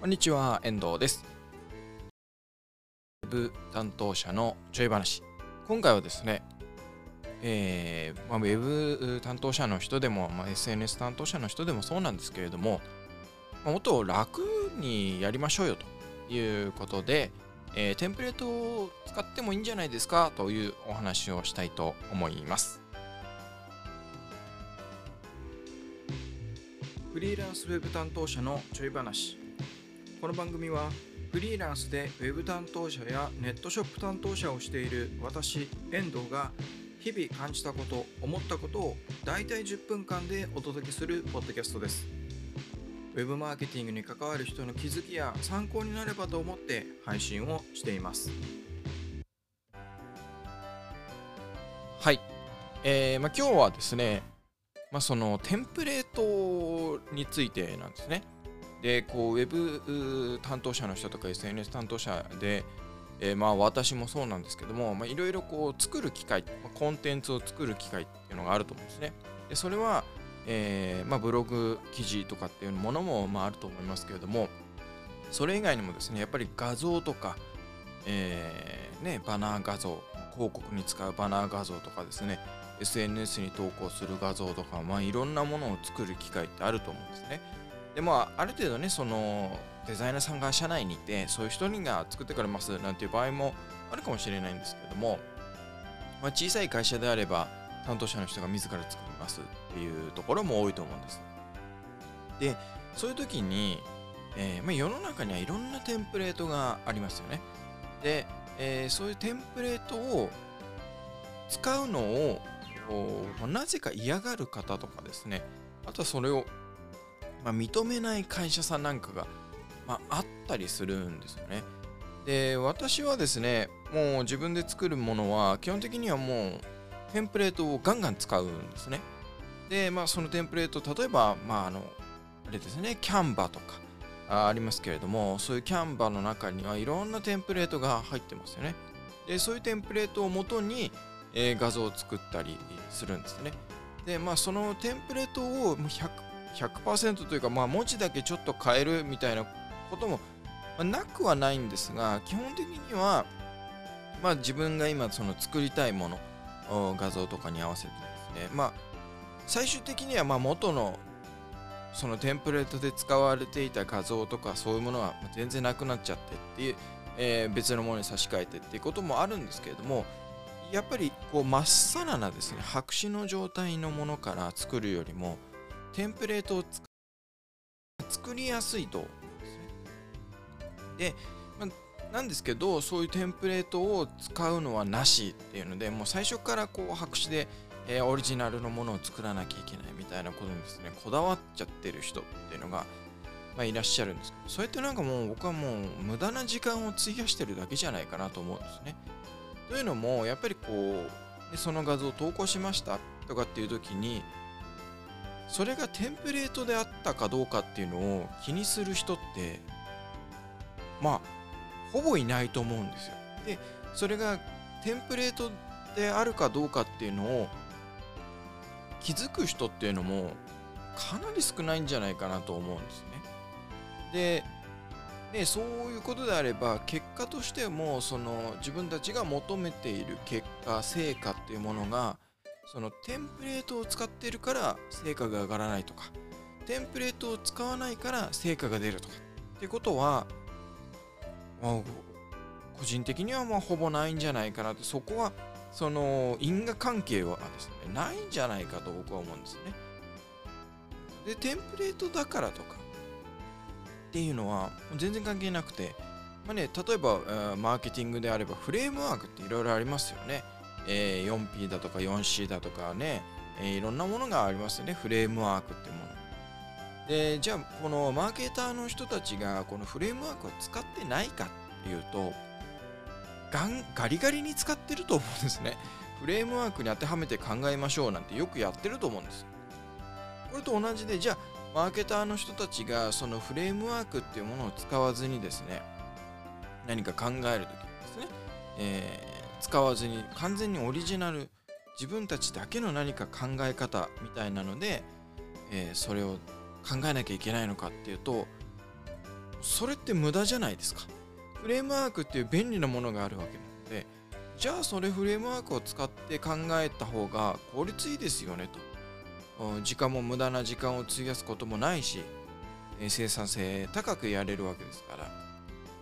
こんにちは、遠藤です。ウェブ担当者のちょい話。今回はですね、えーまあ、ウェブ担当者の人でも、まあ、SNS 担当者の人でもそうなんですけれども、まあ、もっと楽にやりましょうよということで、えーテンプレートを使ってもいいんじゃないですかというお話をしたいと思います。フリーランスウェブ担当者のちょい話。この番組はフリーランスでウェブ担当者やネットショップ担当者をしている私遠藤が日々感じたこと思ったことをだいたい10分間でお届けするポッドキャストです。ウェブマーケティングに関わる人の気づきや参考になればと思って配信をしています。はい、えーまあ、今日はですね、まあ、そのテンプレートについてなんですね。でこうウェブ担当者の人とか SNS 担当者で、えーまあ私もそうなんですけどもいろいろこう作る機会、まあコンテンツを作る機会っていうのがあると思うんですね。でそれは、えーまあ、ブログ記事とかっていうものも、まあ、あると思いますけれどもそれ以外にもですねやっぱり画像とか、えーね、バナー画像広告に使うバナー画像とかですね SNS に投稿する画像とか、まあ、いろんなものを作る機会ってあると思うんですね。でまあある程度ねそのデザイナーさんが社内にいてそういう人が作ってくれますなんていう場合もあるかもしれないんですけれども、まあ、小さい会社であれば担当者の人が自ら作りますっていうところも多いと思うんです。でそういう時に、えーまあ、世の中にはいろんなテンプレートがありますよね。で、えーそういうテンプレートを使うのをまなぜか嫌がる方とかですね。あとはそれをまあ、認めない会社さんなんかが、まあ、あったりするんですよね。で私はですねもう自分で作るものは基本的にはもうテンプレートをガンガン使うんですね。でまあそのテンプレート例えばまああのあれですねキャンバとかあありますけれどもそういうキャンバの中にはいろんなテンプレートが入ってますよね。でそういうテンプレートをもとに、えー画像を作ったりするんですね。でまあそのテンプレートを100 100%というか、まあ、文字だけちょっと変えるみたいなことも、まなくはないんですが基本的には、まあ、自分が今その作りたいもの画像とかに合わせてですねまあ最終的にはまあ元のそのテンプレートで使われていた画像とかそういうものは全然なくなっちゃってっていう、えー別のものに差し替えてっていうこともあるんですけれどもやっぱりこうまっさらなですね白紙の状態のものから作るよりもテンプレートを作りやすいと思うんですね。で、まあなんですけどそういうテンプレートを使うのはなしっていうのでもう最初からこう白紙で、えーオリジナルのものを作らなきゃいけないみたいなことにですねこだわっちゃってる人っていうのが、まあ、いらっしゃるんですけどそれってなんかもう僕はもう無駄な時間を費やしてるだけじゃないかなと思うんですね。というのもやっぱりこうでその画像を投稿しましたとかっていう時にそれがテンプレートであったかどうかっていうのを気にする人ってまあほぼいないと思うんですよ。でそれがテンプレートであるかどうかっていうのを気づく人っていうのもかなり少ないんじゃないかなと思うんですね。でね、そういうことであれば結果としてもその自分たちが求めている結果成果っていうものがそのテンプレートを使っているから成果が上がらないとかテンプレートを使わないから成果が出るとかってことは、まあ個人的にはまあほぼないんじゃないかなとそこはその因果関係はですねないんじゃないかと僕は思うんですね。でテンプレートだからとかっていうのは全然関係なくて、まあね、例えば、マーケティングであればフレームワークっていろいろありますよね。えー 4P だとか 4C だとかね、えーいろんなものがありますよね。フレームワークってもの。で、じゃあ、このマーケターの人たちがこのフレームワークを使ってないかっていうと、ガンガリガリに使ってると思うんですね。フレームワークに当てはめて考えましょうなんてよくやってると思うんです。これと同じで、じゃあ、マーケターの人たちがそのフレームワークっていうものを使わずにですね、何か考えるときですね、えー使わずに完全にオリジナル自分たちだけの何か考え方みたいなので、えーそれを考えなきゃいけないのかっていうとそれって無駄じゃないですか。フレームワークっていう便利なものがあるわけなのでじゃあそれフレームワークを使って考えた方が効率いいですよねと。時間も無駄な時間を費やすこともないし生産性高くやれるわけですから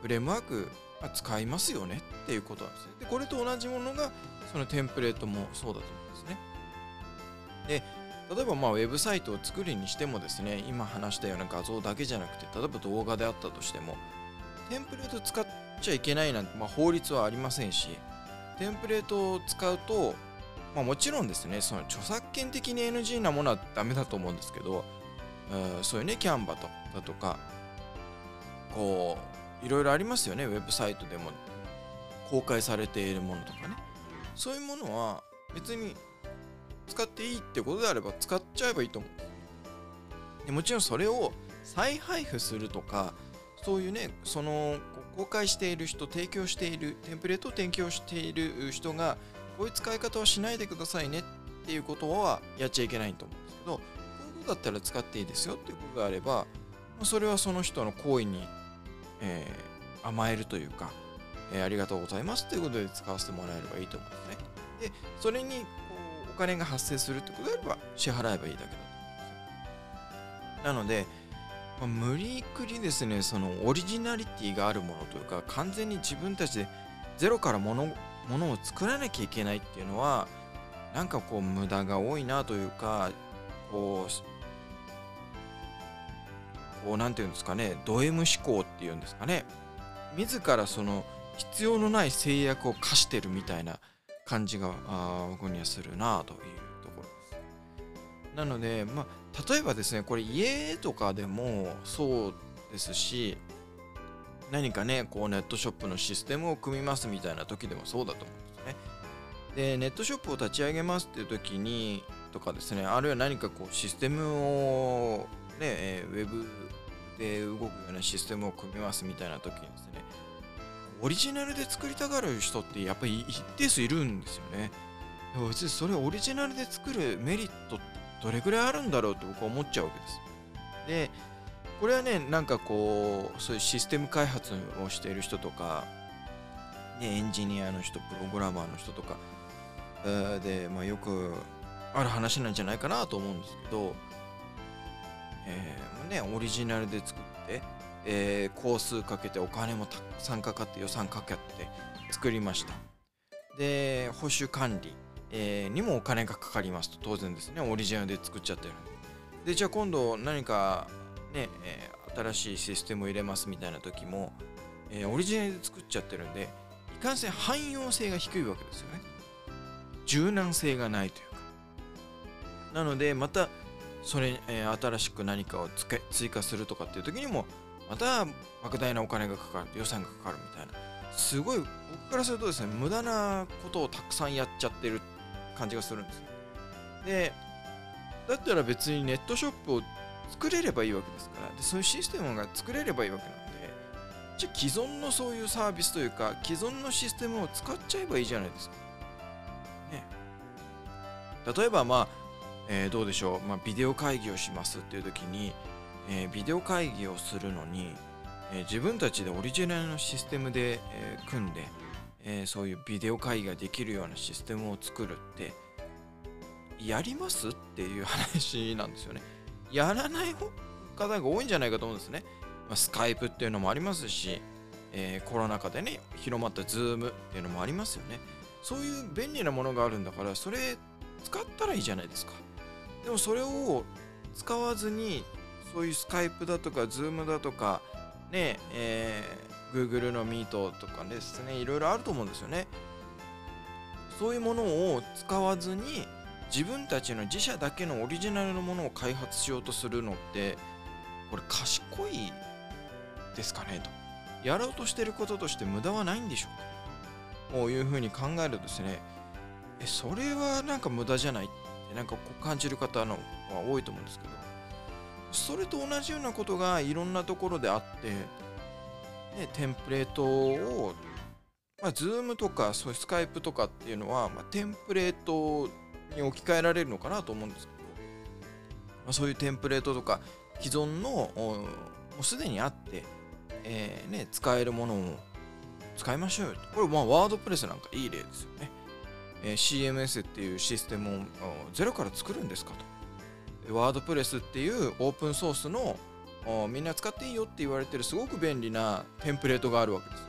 フレームワーク使いますよねっていうことなんですね。でこれと同じものがそのテンプレートもそうだと思うんですね。で例えばまあウェブサイトを作るにしてもですね今話したような画像だけじゃなくて例えば動画であったとしてもテンプレート使っちゃいけないなんて、まあ、法律はありませんしテンプレートを使うと、まあ、もちろんですねその著作権的に NG なものはダメだと思うんですけどそういうねキャンバとだとかこういろいろありますよね。ウェブサイトでも公開されているものとかね。そういうものは別に使っていいってことであれば使っちゃえばいいと思う。でもちろんそれを再配布するとかそういうねその公開している人提供しているテンプレートを提供している人がこういう使い方をしないでくださいねっていうことはやっちゃいけないと思うんですけどこういうことだったら使っていいですよっていうことであればそれはその人の行為に、えー、甘えるというか、えー、ありがとうございますということで使わせてもらえればいいと思うんですね。でそれにこうお金が発生するってことであれば支払えばいいだけだと思うんですよ。なので、まあ、無理くりですねそのオリジナリティがあるものというか完全に自分たちでゼロからものものを作らなきゃいけないっていうのはなんかこう無駄が多いなというかこうこうなんていうんですかねド M 思考っていうんですかね。自らその必要のない制約を課してるみたいな感じが僕にはするなというところですなのでまあ例えばですねこれ家とかでもそうですし何かねこうネットショップのシステムを組みますみたいな時でもそうだと思うんですね。でネットショップを立ち上げますっていう時にとかですねあるいは何かこうシステムをね、えウェブで動くようなシステムを組みますみたいな時にですねオリジナルで作りたがる人ってやっぱり一定数いるんですよね。別にそれオリジナルで作るメリットってどれぐらいあるんだろうと僕は思っちゃうわけです。でこれはねなんかこうそういうシステム開発をしている人とか、ね、エンジニアの人プログラマーの人とかで、まあ、よくある話なんじゃないかなと思うんですけど、えーね、オリジナルで作って、えー、工数かけてお金もたくさんかかって予算かけて作りました。で報酬管理、えー、にもお金がかかりますと当然ですねオリジナルで作っちゃってる。でじゃあ今度何かね、え、新しいシステムを入れますみたいな時も、え、オリジナルで作っちゃってるんでいかんせん汎用性が低いわけですよね。柔軟性がないというか。なのでまたそれ、えー、新しく何かを追加するとかっていう時にもまた莫大なお金がかかる予算がかかるみたいなすごい僕からするとですね無駄なことをたくさんやっちゃってる感じがするんです。でだったら別にネットショップを作れればいいわけですから。でそういうシステムが作れればいいわけなんでじゃ既存のそういうサービスというか既存のシステムを使っちゃえばいいじゃないですか。ね。例えばまあえー、どうでしょう、まあ、ビデオ会議をしますっていう時に、えー、ビデオ会議をするのに、えー、自分たちでオリジナルのシステムで、え組んで、えそういうビデオ会議ができるようなシステムを作るってやりますっていう話なんですよね。やらない方が多いんじゃないかと思うんですね。まあ、スカイプっていうのもありますし、えコロナ禍でね広まったズームっていうのもありますよね。そういう便利なものがあるんだからそれ使ったらいいじゃないですか。でもそれを使わずにそういうスカイプだとかズームだとかねえー、Google の Meet とかですねいろいろあると思うんですよね。そういうものを使わずに自分たちの自社だけのオリジナルのものを開発しようとするのってこれ賢いですかねと。やろうとしてることとして無駄はないんでしょうか。こういうふうに考えるとですねえそれはなんか無駄じゃない。っなんかこう感じる方のは多いと思うんですけど。それと同じようなことがいろんなところであって、ね、テンプレートを、まあ、Zoom とかそういうスカイプとかっていうのは、まあ、テンプレートに置き換えられるのかなと思うんですけど、まあ、そういうテンプレートとか既存のもうすでにあってえーね、使えるものを使いましょうよこれまワードプレスなんかいい例ですよね、え、CMS っていうシステムをゼロから作るんですかと。ワードプレスっていうオープンソースのみんな使っていいよって言われてるすごく便利なテンプレートがあるわけですよ。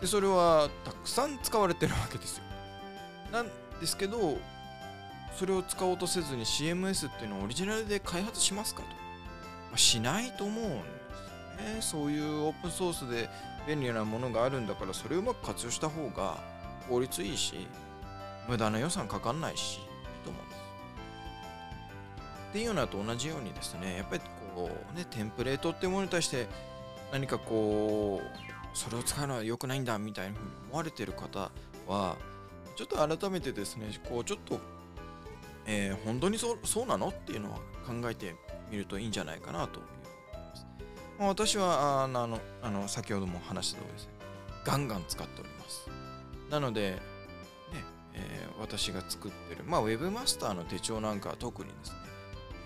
でそれはたくさん使われてるわけですよ。なんですけどそれを使おうとせずに CMS っていうのをオリジナルで開発しますかと、まあ、しないと思うんですよね。そういうオープンソースで便利なものがあるんだからそれをうまく活用した方が効率いいし無駄な予算かかんないしいいと思うんです。っていうのと同じようにですねやっぱりこうねテンプレートっていうものに対して何かこうそれを使うのは良くないんだみたいに思われてる方はちょっと改めてですねこうちょっと、えー、本当にそうそうなのっていうのは考えてみるといいんじゃないかなと思います、まあ、私はあのあの先ほども話した通りですねガンガン使っております。なので、私が作ってる。まあ Webmaster の手帳なんかは特にですね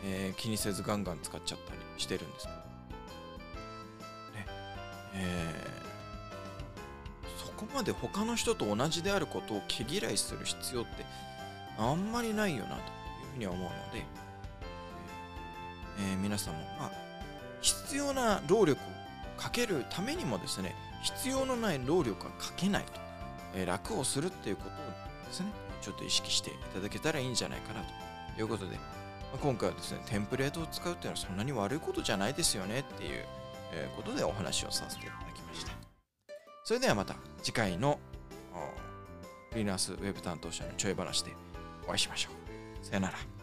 えー、気にせずガンガン使っちゃったりしてるんですけど、ねえー、そこまで他の人と同じであることを毛嫌いする必要ってあんまりないよなというふうには思うので、えー、皆さんもまあ必要な労力をかけるためにもですね必要のない労力はかけないと、え、楽をするっていうことをですね。ちょっと意識していただけたらいいんじゃないかなということでまあ今回はですね、テンプレートを使うっていうのはそんなに悪いことじゃないですよねっていうことでお話をさせていただきました。それではまた次回のフリーランスウェブ担当者のちょい話でお会いしましょう。さよなら。